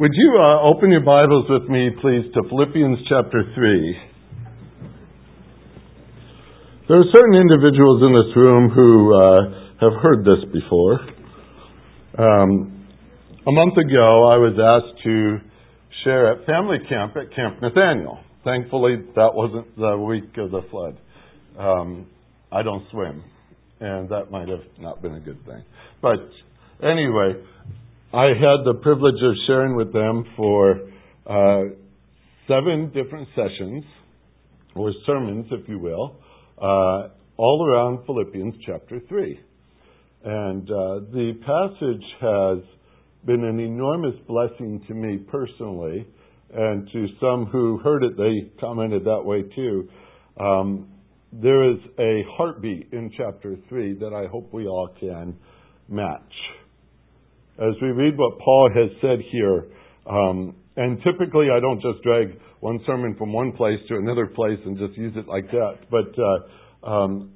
Would you uh, open your Bibles with me, please, to Philippians chapter 3? There are certain individuals in this room who uh, have heard this before. Um, a month ago, I was asked to share at family camp at Camp Nathanael. Thankfully, that wasn't the week of the flood. Um, I don't swim, and that might have not been a good thing. But anyway, I had the privilege of sharing with them for uh, seven different sessions, or sermons, if you will, uh, all around Philippians chapter 3. And uh, the passage has been an enormous blessing to me personally, and to some who heard it, they commented that way too. Um, there is a heartbeat in chapter 3 that I hope we all can match as we read what Paul has said here, um, and typically I don't just drag one sermon from one place to another place and just use it like that, but uh, um,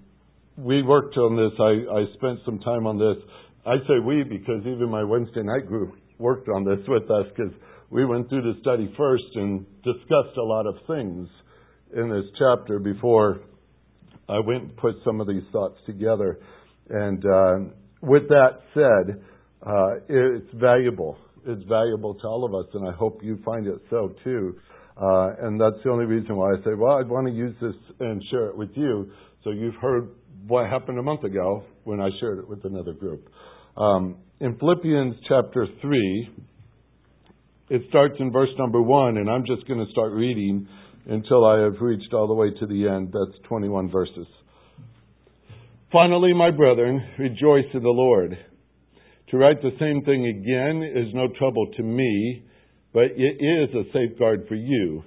we worked on this. I, I spent some time on this. I say we because even my Wednesday night group worked on this with us because we went through the study first and discussed a lot of things in this chapter before I went and put some of these thoughts together. And uh, with that said, uh, it's valuable. It's valuable to all of us, and I hope you find it so too. Uh, and that's the only reason why I say, well, I'd want to use this and share it with you. So you've heard what happened a month ago when I shared it with another group. Um, in Philippians chapter 3, it starts in verse number 1, and I'm just going to start reading until I have reached all the way to the end. That's 21 verses. Finally, my brethren, rejoice in the Lord. To write the same thing again is no trouble to me, but it is a safeguard for you.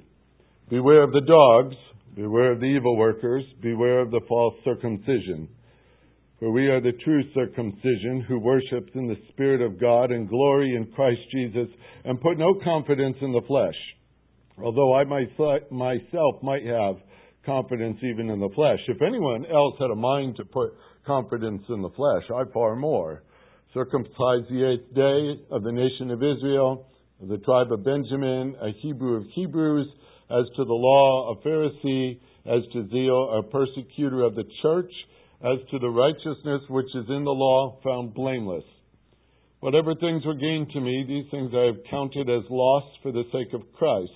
Beware of the dogs, beware of the evil workers, beware of the false circumcision. For we are the true circumcision who worships in the Spirit of God and glory in Christ Jesus and put no confidence in the flesh. Although I myself might have confidence even in the flesh. If anyone else had a mind to put confidence in the flesh, I far more circumcised the eighth day of the nation of Israel, of the tribe of Benjamin, a Hebrew of Hebrews, as to the law, a Pharisee, as to zeal, a persecutor of the church, as to the righteousness which is in the law, found blameless. Whatever things were gained to me, these things I have counted as loss for the sake of Christ.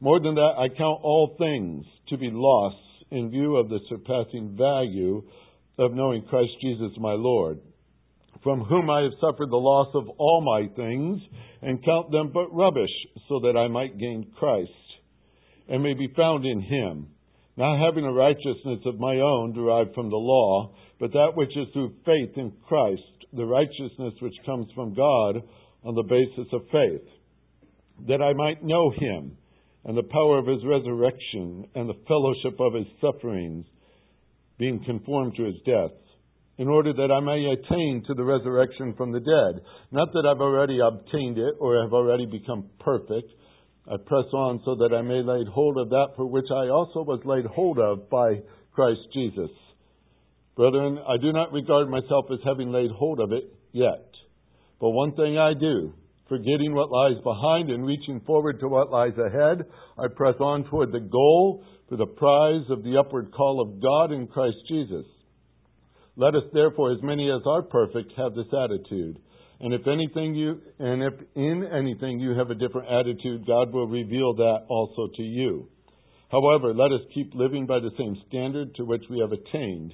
More than that, I count all things to be loss in view of the surpassing value of knowing Christ Jesus my Lord from whom I have suffered the loss of all my things, and count them but rubbish, so that I might gain Christ, and may be found in him, not having a righteousness of my own derived from the law, but that which is through faith in Christ, the righteousness which comes from God on the basis of faith, that I might know him, and the power of his resurrection, and the fellowship of his sufferings, being conformed to his death in order that I may attain to the resurrection from the dead. Not that I've already obtained it or have already become perfect. I press on so that I may lay hold of that for which I also was laid hold of by Christ Jesus. Brethren, I do not regard myself as having laid hold of it yet. But one thing I do, forgetting what lies behind and reaching forward to what lies ahead, I press on toward the goal for the prize of the upward call of God in Christ Jesus. Let us therefore, as many as are perfect, have this attitude. And if anything you and if in anything you have a different attitude, God will reveal that also to you. However, let us keep living by the same standard to which we have attained.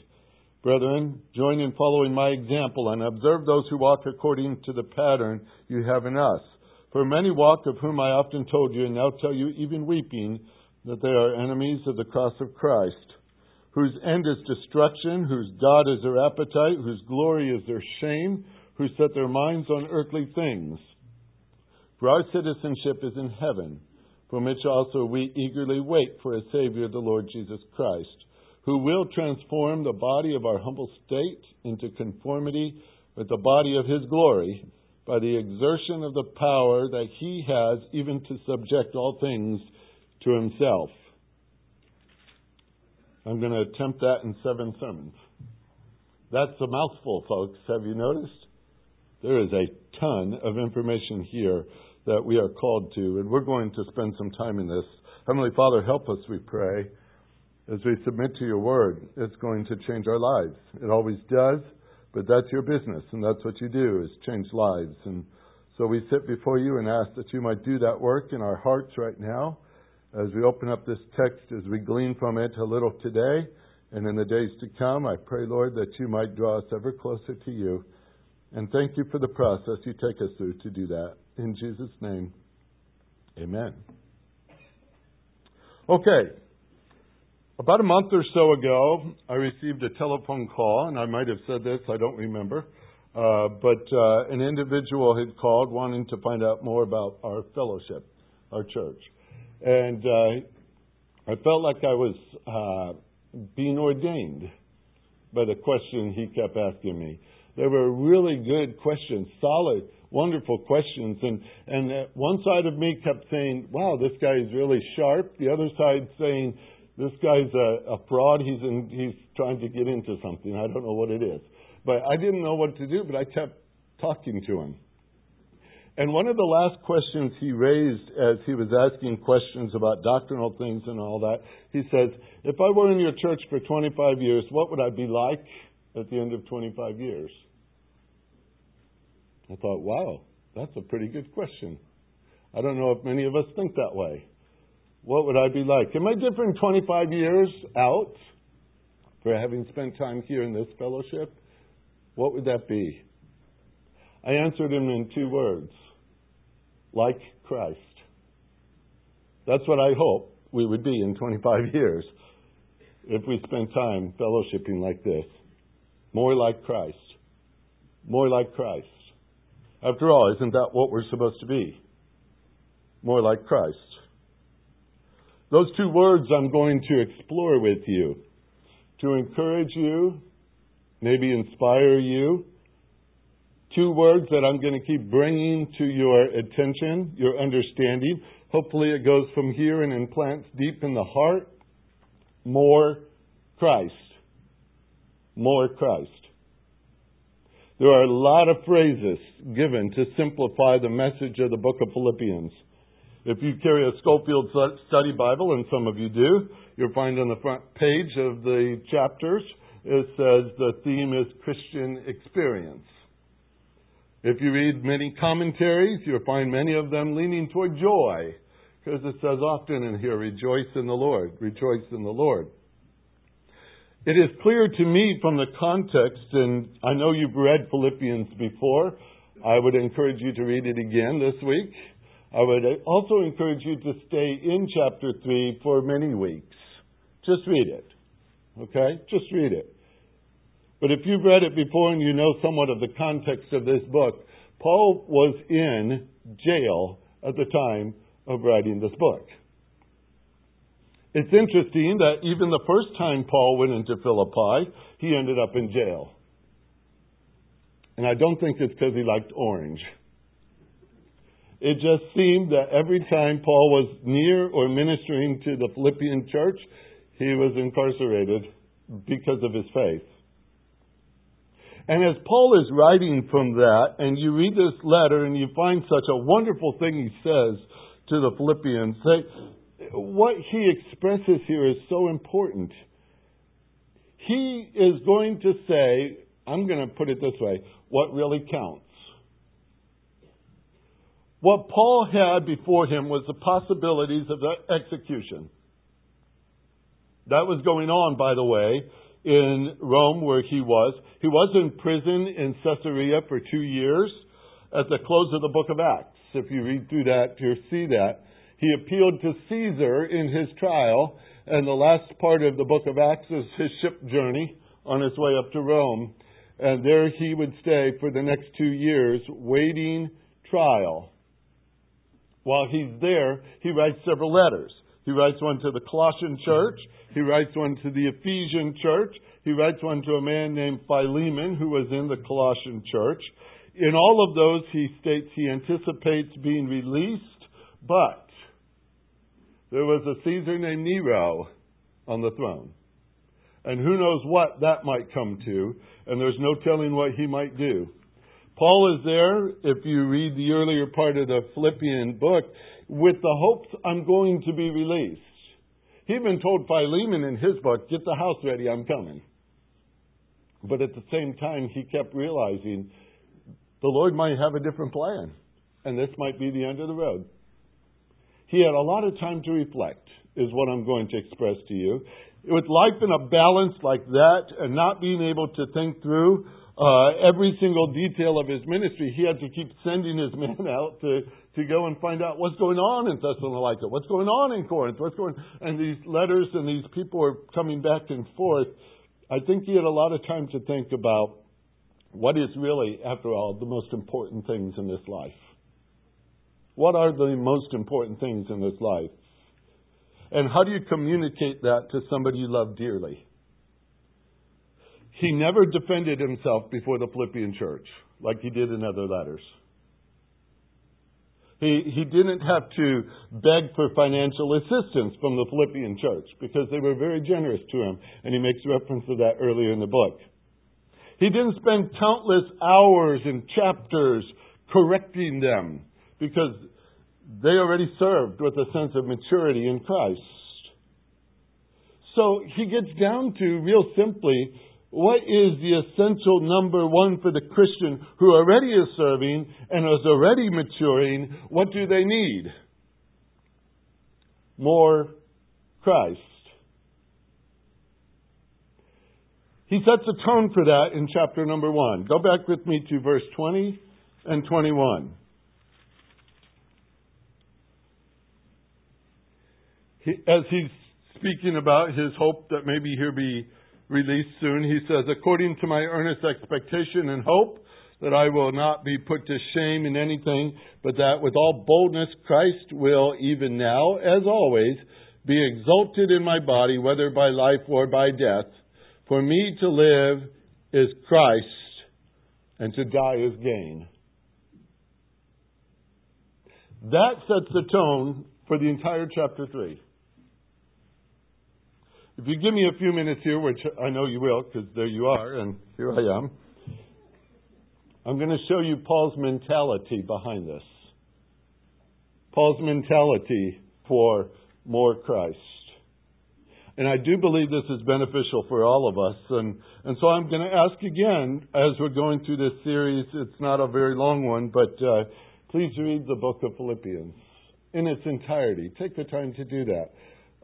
Brethren, join in following my example and observe those who walk according to the pattern you have in us. For many walk, of whom I often told you, and now tell you, even weeping, that they are enemies of the cross of Christ whose end is destruction, whose God is their appetite, whose glory is their shame, who set their minds on earthly things. For our citizenship is in heaven, from which also we eagerly wait for a Savior, the Lord Jesus Christ, who will transform the body of our humble state into conformity with the body of His glory by the exertion of the power that He has even to subject all things to Himself. I'm going to attempt that in seven sermons. That's a mouthful, folks. Have you noticed? There is a ton of information here. that we are called to. And we're going to spend some time in this. Heavenly Father, help us, we pray, as we submit to your word. It's going to change our lives. It always does, but that's your business, and that's what you do, is change lives. And so we sit before you and ask that you might do that work in our hearts right now as we open up this text, as we glean from it a little today and in the days to come. I pray, Lord, that you might draw us ever closer to you. And thank you for the process you take us through to do that. In Jesus' name, amen. Okay. About a month or so ago, I received a telephone call, and I might have said this, I don't remember. Uh, but uh, an individual had called wanting to find out more about our fellowship, our church. And uh, I felt like I was uh, being ordained by the question he kept asking me. They were really good questions, solid, wonderful questions. And, and one side of me kept saying, wow, this guy is really sharp. The other side saying, this guy's a, a fraud. He's, in, he's trying to get into something. I don't know what it is. But I didn't know what to do, but I kept talking to him. And one of the last questions he raised as he was asking questions about doctrinal things and all that, he says, If I were in your church for 25 years, what would I be like at the end of 25 years? I thought, wow, that's a pretty good question. I don't know if many of us think that way. What would I be like? Am I different 25 years out for having spent time here in this fellowship? What would that be? I answered him in two words like Christ. That's what I hope we would be in 25 years if we spent time fellowshipping like this. More like Christ. More like Christ. After all, isn't that what we're supposed to be? More like Christ. Those two words I'm going to explore with you to encourage you, maybe inspire you, two words that I'm going to keep bringing to your attention, your understanding. Hopefully, it goes from here and implants deep in the heart. More Christ. More Christ. There are a lot of phrases given to simplify the message of the book of Philippians. If you carry a Scofield Study Bible, and some of you do, you'll find on the front page of the chapters, it says the theme is Christian experience. If you read many commentaries, you'll find many of them leaning toward joy, because it says often in here, rejoice in the Lord, rejoice in the Lord. It is clear to me from the context, and I know you've read Philippians before. I would encourage you to read it again this week. I would also encourage you to stay in chapter 3 for many weeks. Just read it. Okay? Just read it. But if you've read it before and you know somewhat of the context of this book, Paul was in jail at the time of writing this book. It's interesting that even the first time Paul went into Philippi, he ended up in jail. And I don't think it's because he liked orange. It just seemed that every time Paul was near or ministering to the Philippian church, he was incarcerated because of his faith. And as Paul is writing from that, and you read this letter and you find such a wonderful thing he says to the Philippians, what he expresses here is so important. He is going to say, I'm going to put it this way, what really counts. What Paul had before him was the possibilities of the execution. That was going on, by the way, in Rome where he was. He was in prison in Caesarea for two years at the close of the book of Acts. If you read through that, you'll see that. He appealed to Caesar in his trial, and the last part of the book of Acts is his ship journey on his way up to Rome. And there he would stay for the next two years, waiting trial. While he's there, he writes several letters. He writes one to the Colossian church. He writes one to the Ephesian church. He writes one to a man named Philemon who was in the Colossian church. In all of those, he states he anticipates being released, but there was a Caesar named Nero on the throne. And who knows what that might come to, and there's no telling what he might do. Paul is there, if you read the earlier part of the Philippian book, with the hopes I'm going to be released. He even told Philemon in his book, Get the house ready, I'm coming. But at the same time, he kept realizing the Lord might have a different plan, and this might be the end of the road. He had a lot of time to reflect, is what I'm going to express to you. With life in a balance like that, and not being able to think through uh, every single detail of his ministry, he had to keep sending his men out to, to go and find out what's going on in Thessalonica, what's going on in Corinth, what's going and these letters and these people are coming back and forth. I think he had a lot of time to think about what is really, after all, the most important things in this life. What are the most important things in this life? And how do you communicate that to somebody you love dearly? He never defended himself before the Philippian church like he did in other letters. He, he didn't have to beg for financial assistance from the Philippian church because they were very generous to him, and he makes reference to that earlier in the book. He didn't spend countless hours and chapters correcting them because they already served with a sense of maturity in Christ. So he gets down to, real simply, what is the essential number one for the Christian who already is serving and is already maturing? What do they need? More Christ. He sets a tone for that in chapter number one. Go back with me to verse 20 and 21. He, as he's speaking about his hope that maybe he'll be released soon, he says, According to my earnest expectation and hope that I will not be put to shame in anything, but that with all boldness Christ will, even now, as always, be exalted in my body, whether by life or by death. For me to live is Christ, and to die is gain. That sets the tone for the entire chapter 3. If you give me a few minutes here, which I know you will, because there you are, and here I am, I'm going to show you Paul's mentality behind this. Paul's mentality for more Christ. And I do believe this is beneficial for all of us. And, and so I'm going to ask again, as we're going through this series, it's not a very long one, but uh, please read the book of Philippians in its entirety. Take the time to do that.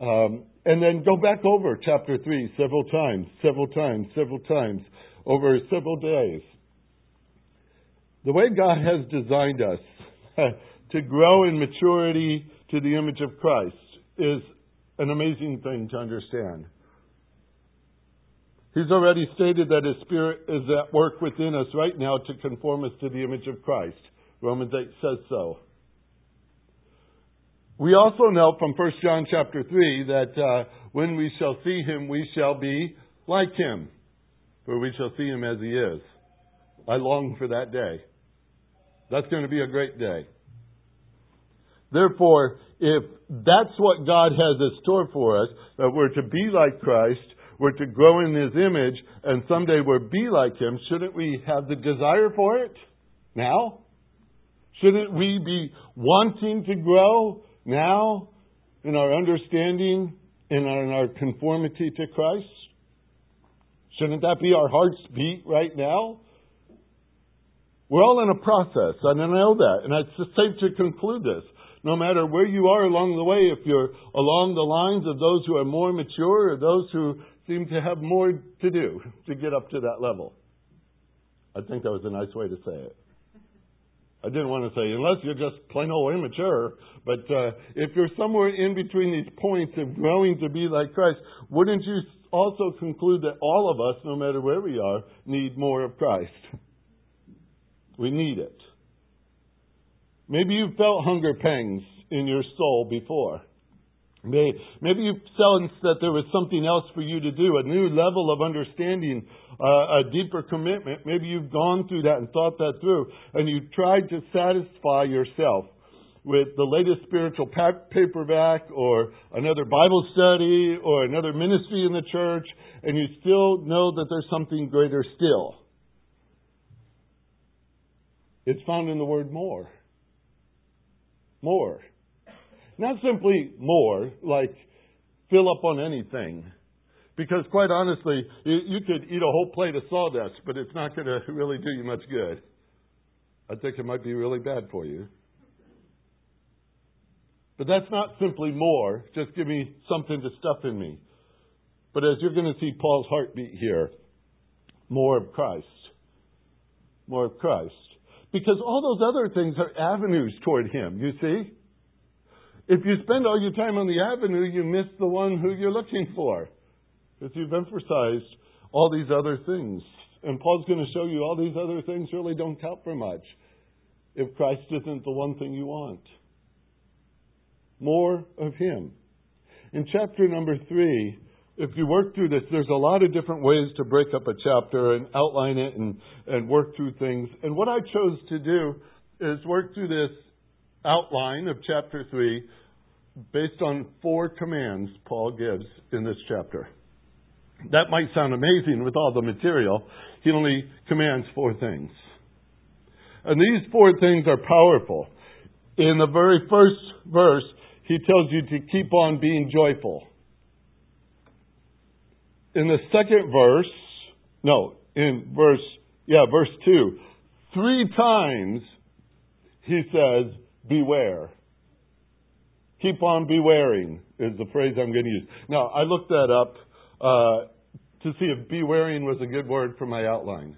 Um, and then go back over chapter 3 several times, several times, several times, over several days. The way God has designed us to grow in maturity to the image of Christ is an amazing thing to understand. He's already stated that His Spirit is at work within us right now to conform us to the image of Christ. Romans 8 says so. We also know from 1 John chapter 3 that uh, when we shall see him, we shall be like him, for we shall see him as he is. I long for that day. That's going to be a great day. Therefore, if that's what God has in store for us, that we're to be like Christ, we're to grow in His image, and someday we'll be like Him, shouldn't we have the desire for it now? Shouldn't we be wanting to grow now in our understanding and in our conformity to Christ? Shouldn't that be our heart's beat right now? We're all in a process, and I know that, and it's safe to conclude this. No matter where you are along the way, if you're along the lines of those who are more mature or those who seem to have more to do to get up to that level. I think that was a nice way to say it. I didn't want to say, unless you're just plain old immature, but uh, if you're somewhere in between these points of growing to be like Christ, wouldn't you also conclude that all of us, no matter where we are, need more of Christ? We need it. Maybe you've felt hunger pangs in your soul before. Maybe you sensed that there was something else for you to do, a new level of understanding, uh, a deeper commitment. Maybe you've gone through that and thought that through, and you tried to satisfy yourself with the latest spiritual paperback or another Bible study or another ministry in the church, and you still know that there's something greater still. It's found in the word more. More. Not simply more, like fill up on anything. Because quite honestly, you could eat a whole plate of sawdust, but it's not going to really do you much good. I think it might be really bad for you. But that's not simply more, just give me something to stuff in me. But as you're going to see Paul's heartbeat here, more of Christ. More of Christ. Because all those other things are avenues toward Him, you see? If you spend all your time on the avenue, you miss the one who you're looking for. Because you've emphasized all these other things. And Paul's going to show you all these other things really don't count for much if Christ isn't the one thing you want. More of Him. In chapter number three, if you work through this, there's a lot of different ways to break up a chapter and outline it and, and work through things. And what I chose to do is work through this outline of chapter 3 based on four commands Paul gives in this chapter. That might sound amazing with all the material. He only commands four things. And these four things are powerful. In the very first verse, he tells you to keep on being joyful. In the second verse, no, in verse, yeah, verse 2, three times he says, beware. Keep on bewaring is the phrase I'm going to use. Now, I looked that up uh, to see if bewaring was a good word for my outline.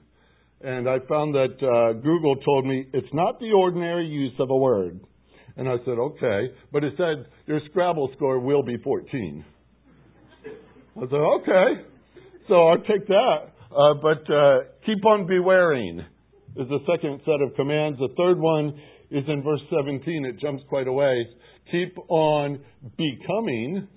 And I found that uh, Google told me it's not the ordinary use of a word. And I said, okay. But it said your Scrabble score will be 14. I said, okay. So I'll take that. Uh, but uh, keep on bewaring is the second set of commands. The third one is in verse 17. It jumps quite a way. Keep on becoming.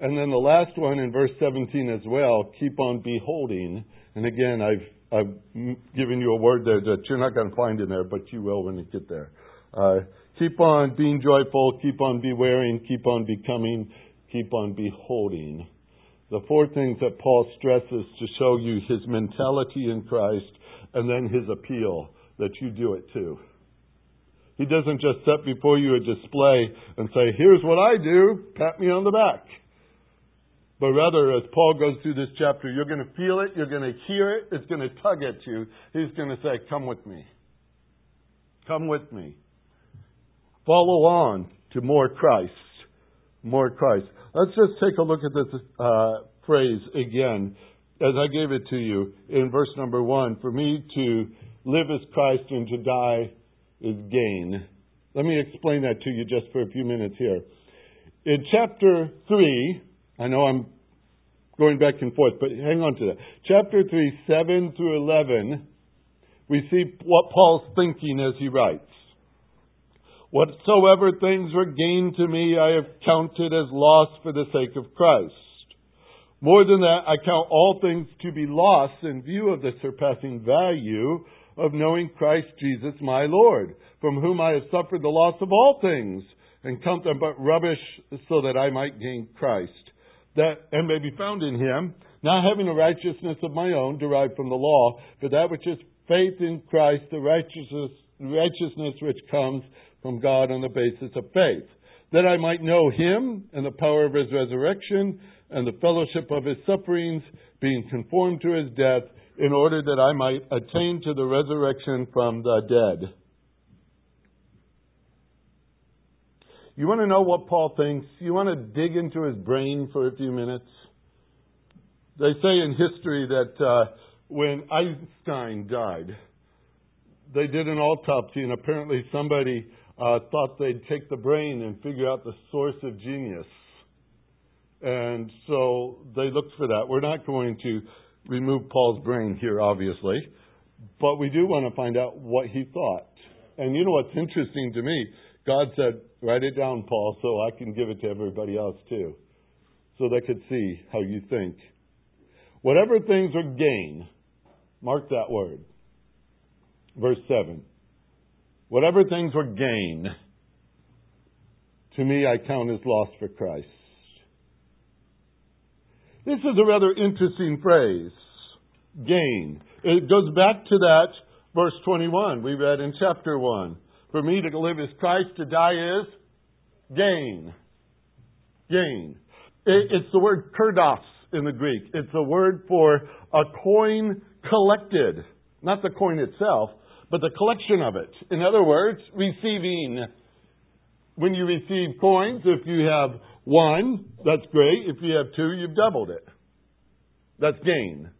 And then the last one in verse 17 as well, keep on beholding. And again, I've, I've given you a word there that you're not going to find in there, but you will when you get there. Uh, keep on being joyful, keep on bewaring, keep on becoming, keep on beholding. The four things that Paul stresses to show you his mentality in Christ and then his appeal that you do it too. He doesn't just set before you a display and say, here's what I do, pat me on the back. But rather, as Paul goes through this chapter, you're going to feel it, you're going to hear it, it's going to tug at you. He's going to say, come with me. Come with me. Follow on to more Christ. More Christ. Let's just take a look at this uh, phrase again as I gave it to you in verse number one. For me to live as Christ and to die is gain. Let me explain that to you just for a few minutes here. In chapter 3, I know I'm going back and forth, but hang on to that. Chapter 3, 7 through 11, we see what Paul's thinking as he writes. Whatsoever things were gained to me, I have counted as loss for the sake of Christ. More than that, I count all things to be lost in view of the surpassing value of knowing Christ Jesus my Lord, from whom I have suffered the loss of all things, and count them but rubbish so that I might gain Christ, that and may be found in him, not having a righteousness of my own derived from the law, but that which is faith in Christ, the righteousness, righteousness which comes from God on the basis of faith, that I might know him and the power of his resurrection and the fellowship of his sufferings, being conformed to his death in order that I might attain to the resurrection from the dead. You want to know what Paul thinks? You want to dig into his brain for a few minutes? They say in history that uh, when Einstein died, they did an autopsy, and apparently somebody uh, thought they'd take the brain and figure out the source of genius. And so they looked for that. We're not going to remove Paul's brain here, obviously, but we do want to find out what he thought. And you know what's interesting to me? God said, Write it down, Paul, so I can give it to everybody else too, so they could see how you think. Whatever things are gain, mark that word. Verse 7. Whatever things were gain, to me I count as loss for Christ. This is a rather interesting phrase gain. It goes back to that Verse 21, we read in chapter 1. For me to live is Christ, to die is gain. Gain. It's the word kerdos in the Greek. It's a word for a coin collected. Not the coin itself, but the collection of it. In other words, receiving. When you receive coins, if you have one, that's great. If you have two, you've doubled it. That's gain.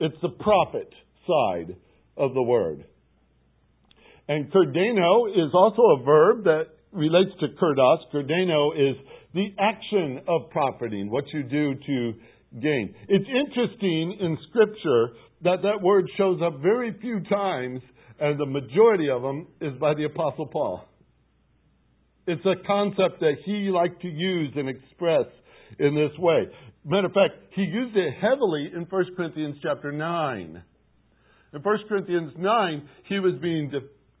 It's the profit side of the word. And kerdeno is also a verb that relates to kerdos. Kerdeno is the action of profiting, what you do to gain. It's interesting in Scripture that that word shows up very few times, and the majority of them is by the Apostle Paul. It's a concept that he liked to use and express in this way. Matter of fact, he used it heavily in 1 Corinthians chapter 9. In 1 Corinthians 9, he was being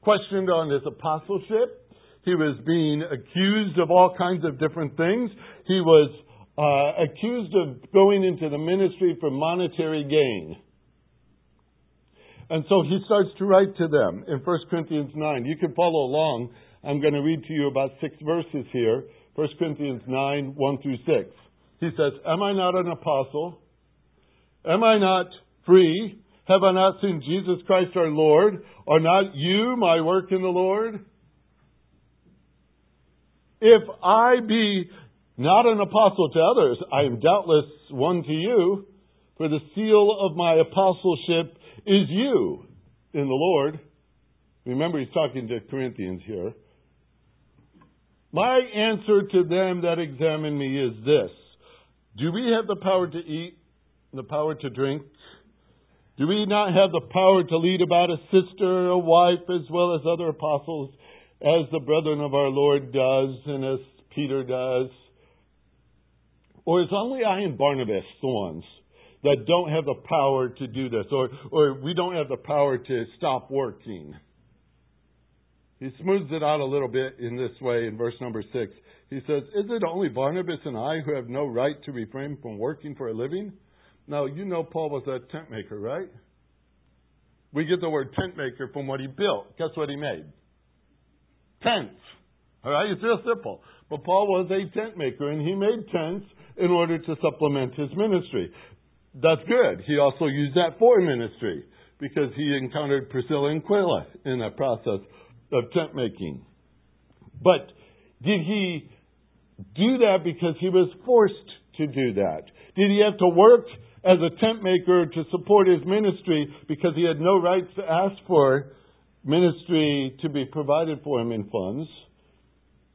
questioned on his apostleship. He was being accused of all kinds of different things. He was uh, accused of going into the ministry for monetary gain. And so he starts to write to them in 1 Corinthians 9. You can follow along. I'm going to read to you about six verses here. 1 Corinthians 9, 1 through 6. He says, Am I not an apostle? Am I not free? Have I not seen Jesus Christ our Lord? Are not you my work in the Lord? If I be not an apostle to others, I am doubtless one to you, for the seal of my apostleship is you in the Lord. Remember, he's talking to Corinthians here. My answer to them that examine me is this Do we have the power to eat, the power to drink? Do we not have the power to lead about a sister, a wife, as well as other apostles? as the brethren of our Lord does and as Peter does? Or is only I and Barnabas the ones that don't have the power to do this? Or, or we don't have the power to stop working? He smooths it out a little bit in this way in verse number six. He says, Is it only Barnabas and I who have no right to refrain from working for a living? Now, you know Paul was a tent maker, right? We get the word tent maker from what he built. Guess what he made? tents. All right, it's real simple. But Paul was a tent maker, and he made tents in order to supplement his ministry. That's good. He also used that for ministry because he encountered Priscilla and Aquila in that process of tent making. But did he do that because he was forced to do that? Did he have to work as a tent maker to support his ministry because he had no rights to ask for ministry to be provided for him in funds?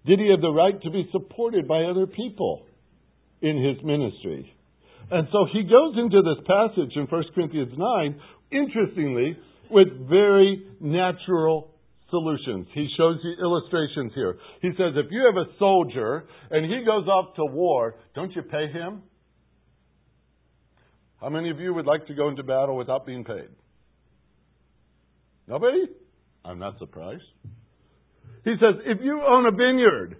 Did he have the right to be supported by other people in his ministry? And so he goes into this passage in 1 Corinthians 9, interestingly, with very natural solutions. He shows you illustrations here. He says, if you have a soldier and he goes off to war, don't you pay him? How many of you would like to go into battle without being paid? Nobody? I'm not surprised. He says, if you own a vineyard,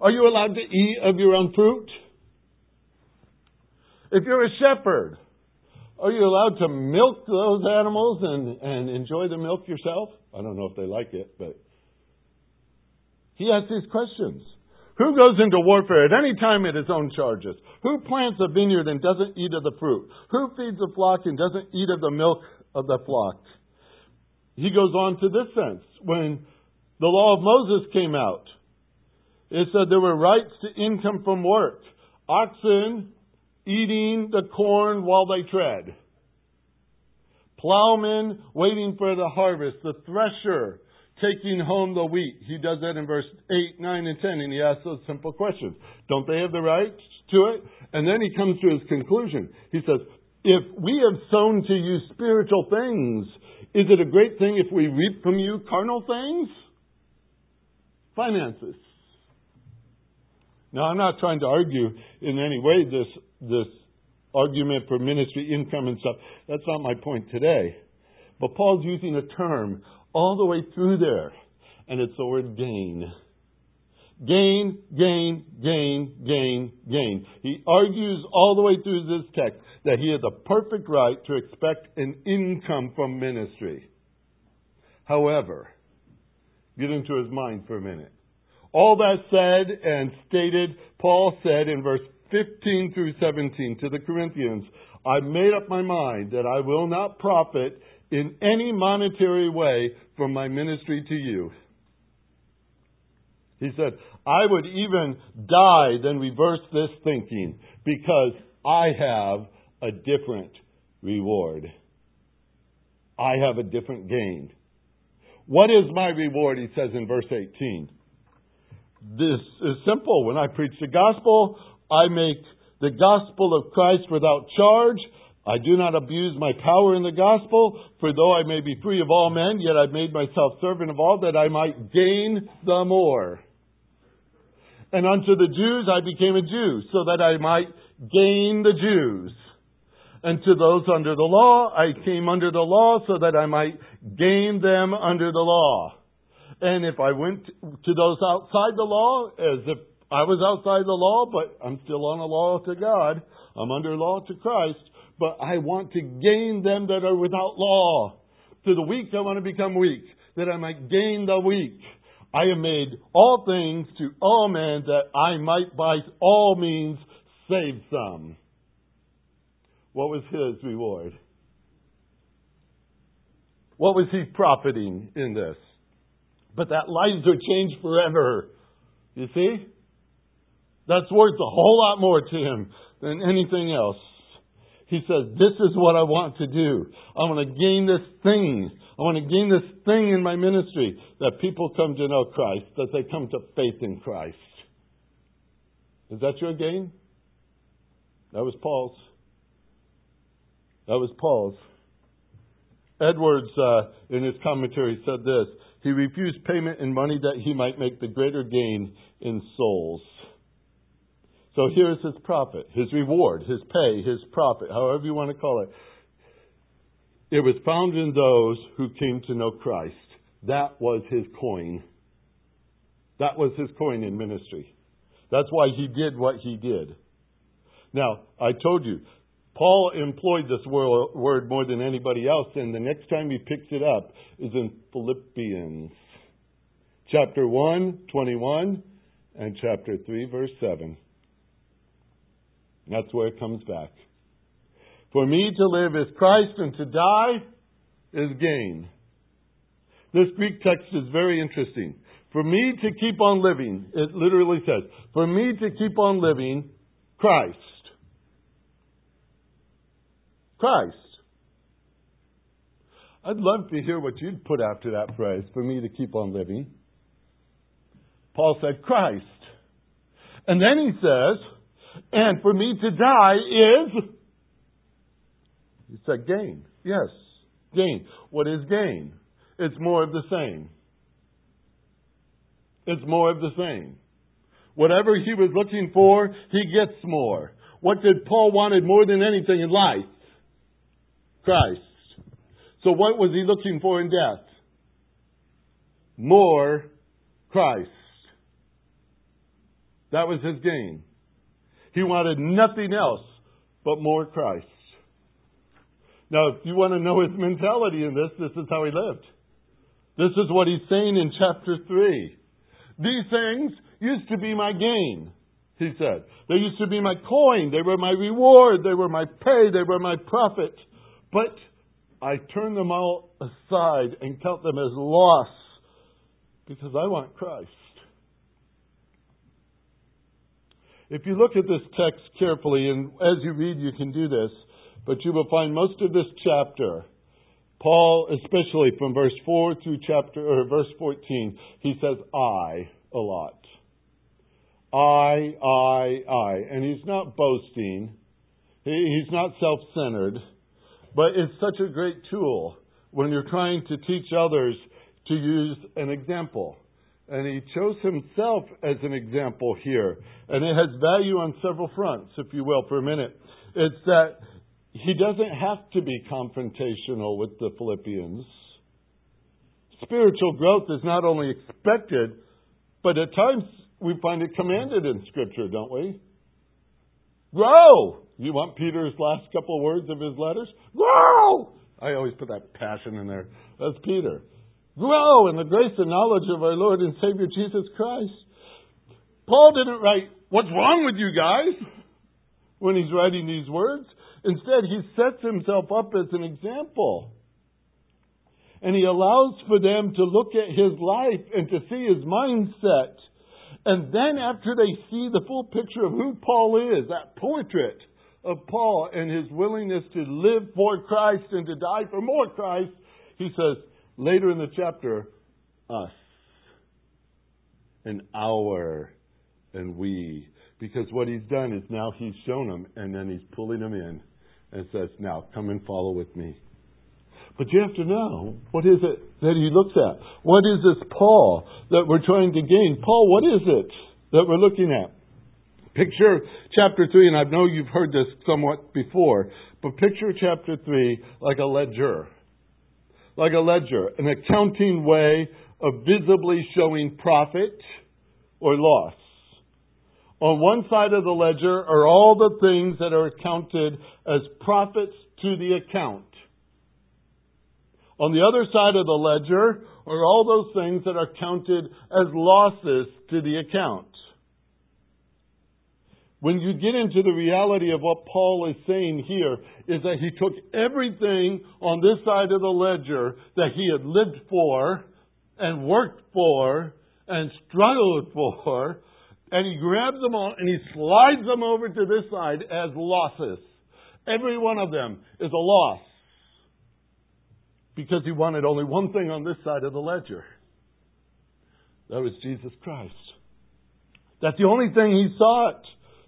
are you allowed to eat of your own fruit? If you're a shepherd, are you allowed to milk those animals and, and enjoy the milk yourself? I don't know if they like it, but he asks these questions. Who goes into warfare at any time at his own charges? Who plants a vineyard and doesn't eat of the fruit? Who feeds a flock and doesn't eat of the milk of the flock? he goes on to this sense. When the law of Moses came out, it said there were rights to income from work. Oxen eating the corn while they tread. Plowmen waiting for the harvest. The thresher taking home the wheat. He does that in verse 8, 9, and 10, and he asks those simple questions. Don't they have the right to it? And then he comes to his conclusion. He says, If we have sown to you spiritual things, is it a great thing if we reap from you carnal things? Finances. Now, I'm not trying to argue in any way this, this argument for ministry income and stuff. That's not my point today. But Paul's using a term all the way through there, and it's the word gain. Gain, gain, gain, gain, gain. He argues all the way through this text that he has a perfect right to expect an income from ministry. However, get into his mind for a minute. All that said and stated, Paul said in verse 15 through 17 to the Corinthians, I made up my mind that I will not profit in any monetary way from my ministry to you. He said, I would even die than reverse this thinking because I have a different reward. I have a different gain. What is my reward? He says in verse 18. This is simple. When I preach the gospel, I make the gospel of Christ without charge. I do not abuse my power in the gospel, for though I may be free of all men, yet I've made myself servant of all that I might gain the more. And unto the Jews I became a Jew, so that I might gain the Jews. And to those under the law I came under the law, so that I might gain them under the law. And if I went to those outside the law, as if I was outside the law, but I'm still on a law to God, I'm under law to Christ, but I want to gain them that are without law. To the weak I want to become weak, that I might gain the weak. I have made all things to all men that I might by all means save some. What was his reward? What was he profiting in this? But that lives are changed forever. You see? That's worth a whole lot more to him than anything else. He says, This is what I want to do. I want to gain this thing. I want to gain this thing in my ministry that people come to know Christ, that they come to faith in Christ. Is that your gain? That was Paul's. That was Paul's. Edwards, uh, in his commentary, said this He refused payment in money that he might make the greater gain in souls. So here's his profit, his reward, his pay, his profit, however you want to call it. It was found in those who came to know Christ. That was his coin. That was his coin in ministry. That's why he did what he did. Now, I told you, Paul employed this word more than anybody else, and the next time he picks it up is in Philippians chapter 1, 21, and chapter 3, verse 7. That's where it comes back. For me to live is Christ and to die is gain. This Greek text is very interesting. For me to keep on living, it literally says, for me to keep on living, Christ. Christ. I'd love to hear what you'd put after that phrase, for me to keep on living. Paul said, Christ. And then he says, and for me to die is, he said, gain. Yes, gain. What is gain? It's more of the same. It's more of the same. Whatever he was looking for, he gets more. What did Paul wanted more than anything in life? Christ. So what was he looking for in death? More Christ. That was his gain. He wanted nothing else but more Christ. Now, if you want to know his mentality in this, this is how he lived. This is what he's saying in chapter 3. These things used to be my gain, he said. They used to be my coin. They were my reward. They were my pay. They were my profit. But I turn them all aside and count them as loss because I want Christ. If you look at this text carefully, and as you read, you can do this, but you will find most of this chapter, Paul, especially from verse 4 through chapter, or verse 14, he says, I a lot. I, I, I. And he's not boasting. He's not self centered. But it's such a great tool when you're trying to teach others to use an example. And he chose himself as an example here. And it has value on several fronts, if you will, for a minute. It's that he doesn't have to be confrontational with the Philippians. Spiritual growth is not only expected, but at times we find it commanded in Scripture, don't we? Grow! You want Peter's last couple of words of his letters? Grow! I always put that passion in there. That's Peter. Grow in the grace and knowledge of our Lord and Savior Jesus Christ. Paul didn't write, What's wrong with you guys? when he's writing these words. Instead, he sets himself up as an example. And he allows for them to look at his life and to see his mindset. And then, after they see the full picture of who Paul is, that portrait of Paul and his willingness to live for Christ and to die for more Christ, he says later in the chapter, us and our and we. Because what he's done is now he's shown them and then he's pulling them in and says, Now come and follow with me. But you have to know what is it that he looks at? What is this Paul that we're trying to gain? Paul, what is it that we're looking at? Picture chapter 3, and I know you've heard this somewhat before, but picture chapter 3 like a ledger. Like a ledger, an accounting way of visibly showing profit or loss. On one side of the ledger are all the things that are accounted as profits to the account. On the other side of the ledger are all those things that are counted as losses to the account. When you get into the reality of what Paul is saying here, is that he took everything on this side of the ledger that he had lived for and worked for and struggled for, and he grabs them all and he slides them over to this side as losses. Every one of them is a loss because he wanted only one thing on this side of the ledger. That was Jesus Christ. That's the only thing he sought.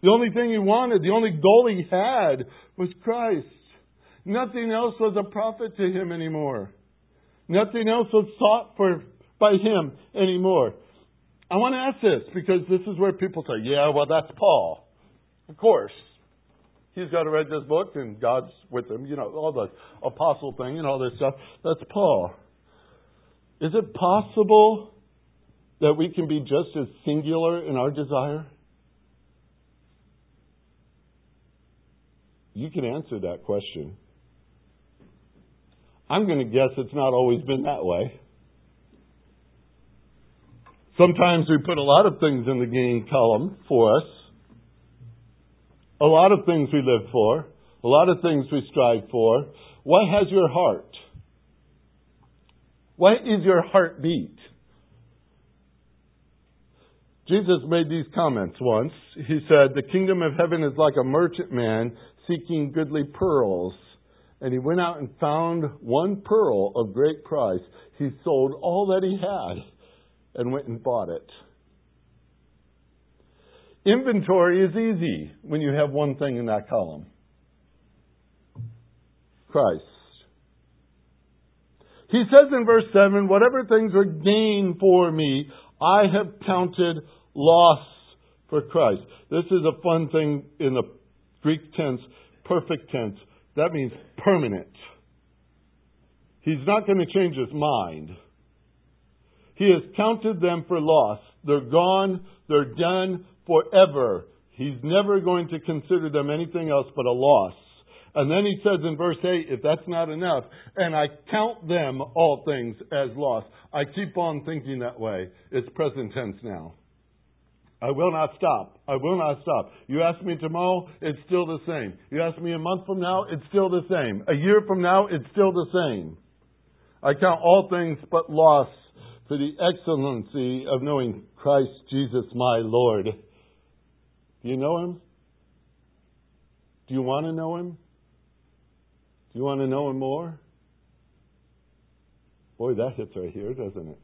The only thing he wanted, the only goal he had was Christ. Nothing else was a profit to him anymore. Nothing else was sought for by him anymore. I want to ask this because this is where people say, yeah, well, that's Paul. Of course. He's got to read this book and God's with him. You know, all the apostle thing and all this stuff. That's Paul. Is it possible that we can be just as singular in our desire? You can answer that question. I'm going to guess it's not always been that way. Sometimes we put a lot of things in the gain column for us. A lot of things we live for. A lot of things we strive for. What has your heart? What is your heartbeat? Jesus made these comments once. He said, The kingdom of heaven is like a merchant man seeking goodly pearls. And he went out and found one pearl of great price. He sold all that he had and went and bought it. Inventory is easy when you have one thing in that column Christ. He says in verse 7 whatever things are gain for me, I have counted loss for Christ. This is a fun thing in the Greek tense, perfect tense. That means permanent. He's not going to change his mind. He has counted them for loss. They're gone. They're done forever. He's never going to consider them anything else but a loss. And then he says in verse 8, if that's not enough, and I count them all things as loss. I keep on thinking that way. It's present tense now. I will not stop. I will not stop. You ask me tomorrow, it's still the same. You ask me a month from now, it's still the same. A year from now, it's still the same. I count all things but loss for the excellency of knowing Christ Jesus my Lord. Do you know him? Do you want to know him? Do you want to know him more? Boy, that hits right here, doesn't it?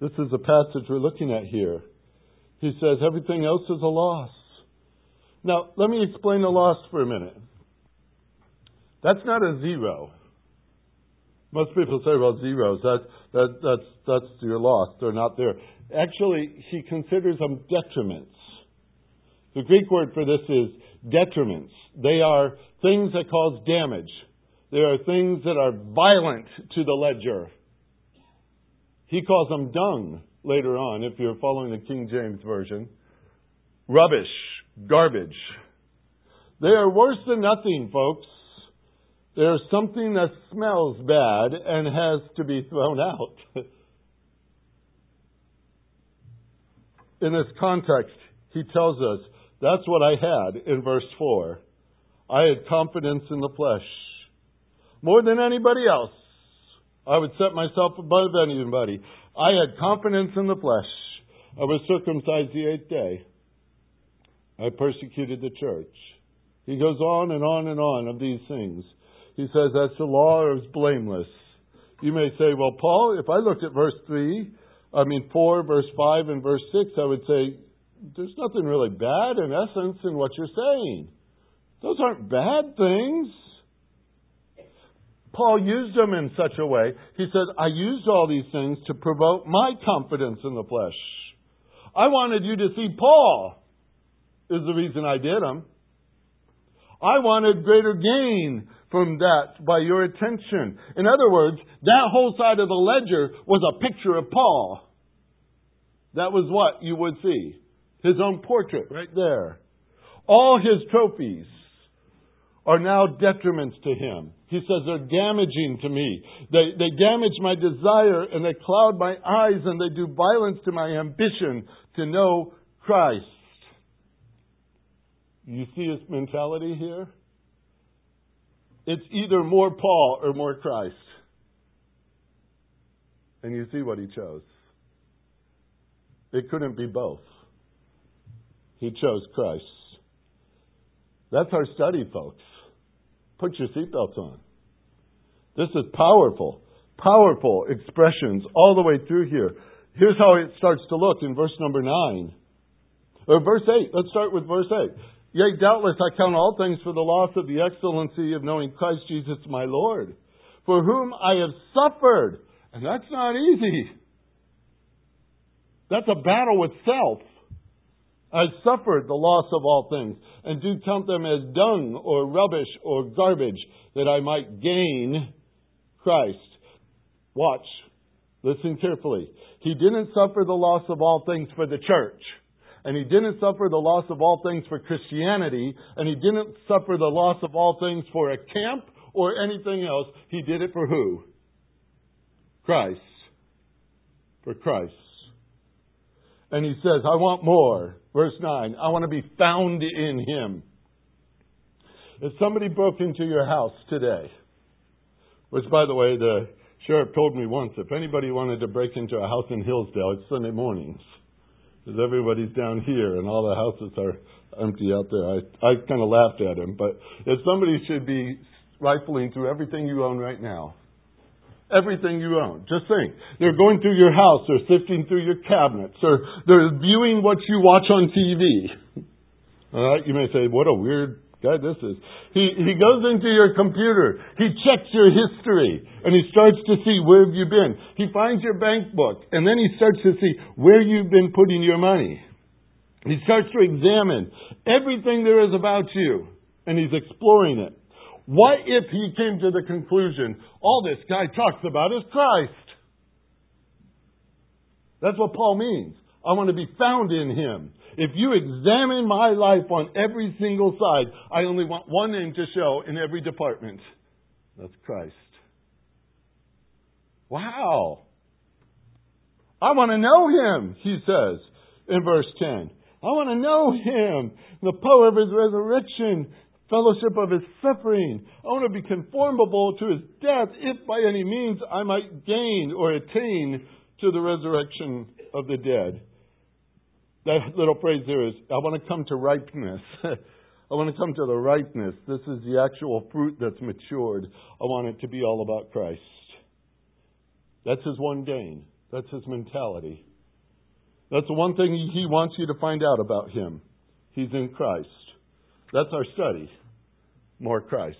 This is the passage we're looking at here. He says everything else is a loss. Now, let me explain the loss for a minute. That's not a zero. Most people say, well, zeros, that, that, that's, that's your loss. They're not there. Actually, he considers them detriments. The Greek word for this is detriments. They are things that cause damage. They are things that are violent to the ledger. He calls them dung later on, if you're following the King James Version. Rubbish, garbage. They are worse than nothing, folks. They're something that smells bad and has to be thrown out. In this context, he tells us that's what I had in verse 4. I had confidence in the flesh. More than anybody else, I would set myself above anybody. I had confidence in the flesh. I was circumcised the eighth day. I persecuted the church. He goes on and on and on of these things. He says that the law is blameless. You may say, well, Paul, if I looked at verse 3, I mean 4, verse 5, and verse 6, I would say, there's nothing really bad in essence in what you're saying. Those aren't bad things. Paul used them in such a way. He said, I used all these things to provoke my confidence in the flesh. I wanted you to see Paul is the reason I did them. I wanted greater gain from that by your attention. In other words, that whole side of the ledger was a picture of Paul. That was what you would see. His own portrait right there. All his trophies are now detriments to him. He says they're damaging to me. They, they damage my desire and they cloud my eyes and they do violence to my ambition to know Christ. You see his mentality here? It's either more Paul or more Christ. And you see what he chose. It couldn't be both. He chose Christ. That's our study, folks. Put your seatbelts on. This is powerful, powerful expressions all the way through here. Here's how it starts to look in verse number 9. Or verse 8. Let's start with verse 8. Yea, doubtless I count all things for the loss of the excellency of knowing Christ Jesus my Lord, for whom I have suffered. And that's not easy. That's a battle with self. I suffered the loss of all things, and do count them as dung or rubbish or garbage, that I might gain Christ. Watch. Listen carefully. He didn't suffer the loss of all things for the church. And he didn't suffer the loss of all things for Christianity. And he didn't suffer the loss of all things for a camp or anything else. He did it for who? Christ. For Christ. And he says, I want more. Verse 9, I want to be found in him. If somebody broke into your house today, which by the way, the sheriff told me once, if anybody wanted to break into a house in Hillsdale, it's Sunday mornings. Because everybody's down here and all the houses are empty out there. I, I kind of laughed at him. But if somebody should be rifling through everything you own right now, everything you own. Just think. They're going through your house, they're sifting through your cabinets, or they're viewing what you watch on TV. All right, you may say, what a weird guy this is. He, he goes into your computer, he checks your history, and he starts to see where have you been. He finds your bank book, and then he starts to see where you've been putting your money. He starts to examine everything there is about you, and he's exploring it. What if he came to the conclusion, all this guy talks about is Christ? That's what Paul means. I want to be found in him. If you examine my life on every single side, I only want one name to show in every department. That's Christ. Wow. I want to know him, he says in verse 10. I want to know him, the power of his resurrection, fellowship of his suffering. I want to be conformable to his death, if by any means I might gain or attain to the resurrection of the dead. That little phrase there is, I want to come to ripeness. I want to come to the ripeness. This is the actual fruit that's matured. I want it to be all about Christ. That's his one gain. That's his mentality. That's the one thing he wants you to find out about him. He's in Christ. That's our study. More Christ.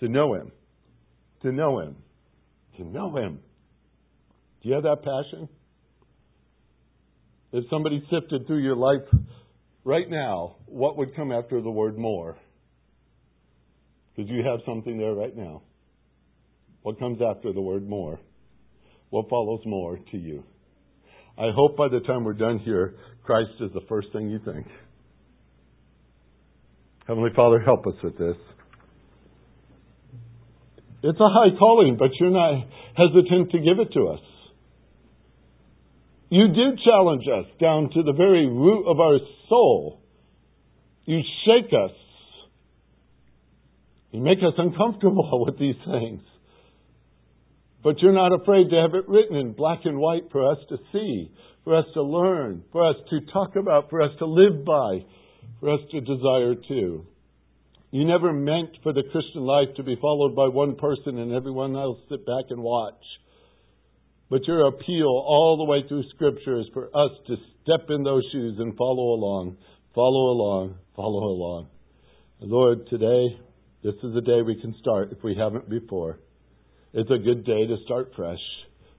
To know Him. To know Him. To know Him. Do you have that passion? If somebody sifted through your life right now, what would come after the word more? Because you have something there right now. What comes after the word more? what follows more to you? I hope by the time we're done here, Christ is the first thing you think. Heavenly Father, help us with this. It's a high calling, but you're not hesitant to give it to us. You do challenge us down to the very root of our soul. You shake us. You make us uncomfortable with these things. But you're not afraid to have it written in black and white for us to see, for us to learn, for us to talk about, for us to live by, for us to desire too. You never meant for the Christian life to be followed by one person and everyone else sit back and watch. But your appeal all the way through Scripture is for us to step in those shoes and follow along, follow along, follow along. Lord, today, this is a day we can start if we haven't before. It's a good day to start fresh.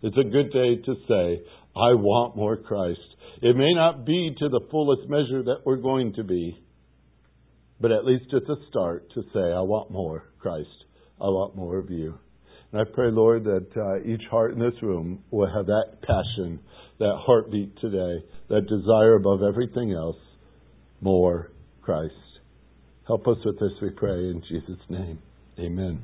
It's a good day to say, I want more Christ. It may not be to the fullest measure that we're going to be, but at least it's a start to say, I want more Christ. I want more of you. And I pray, Lord, that uh, each heart in this room will have that passion, that heartbeat today, that desire above everything else, more Christ. Help us with this, we pray, in Jesus' name. Amen.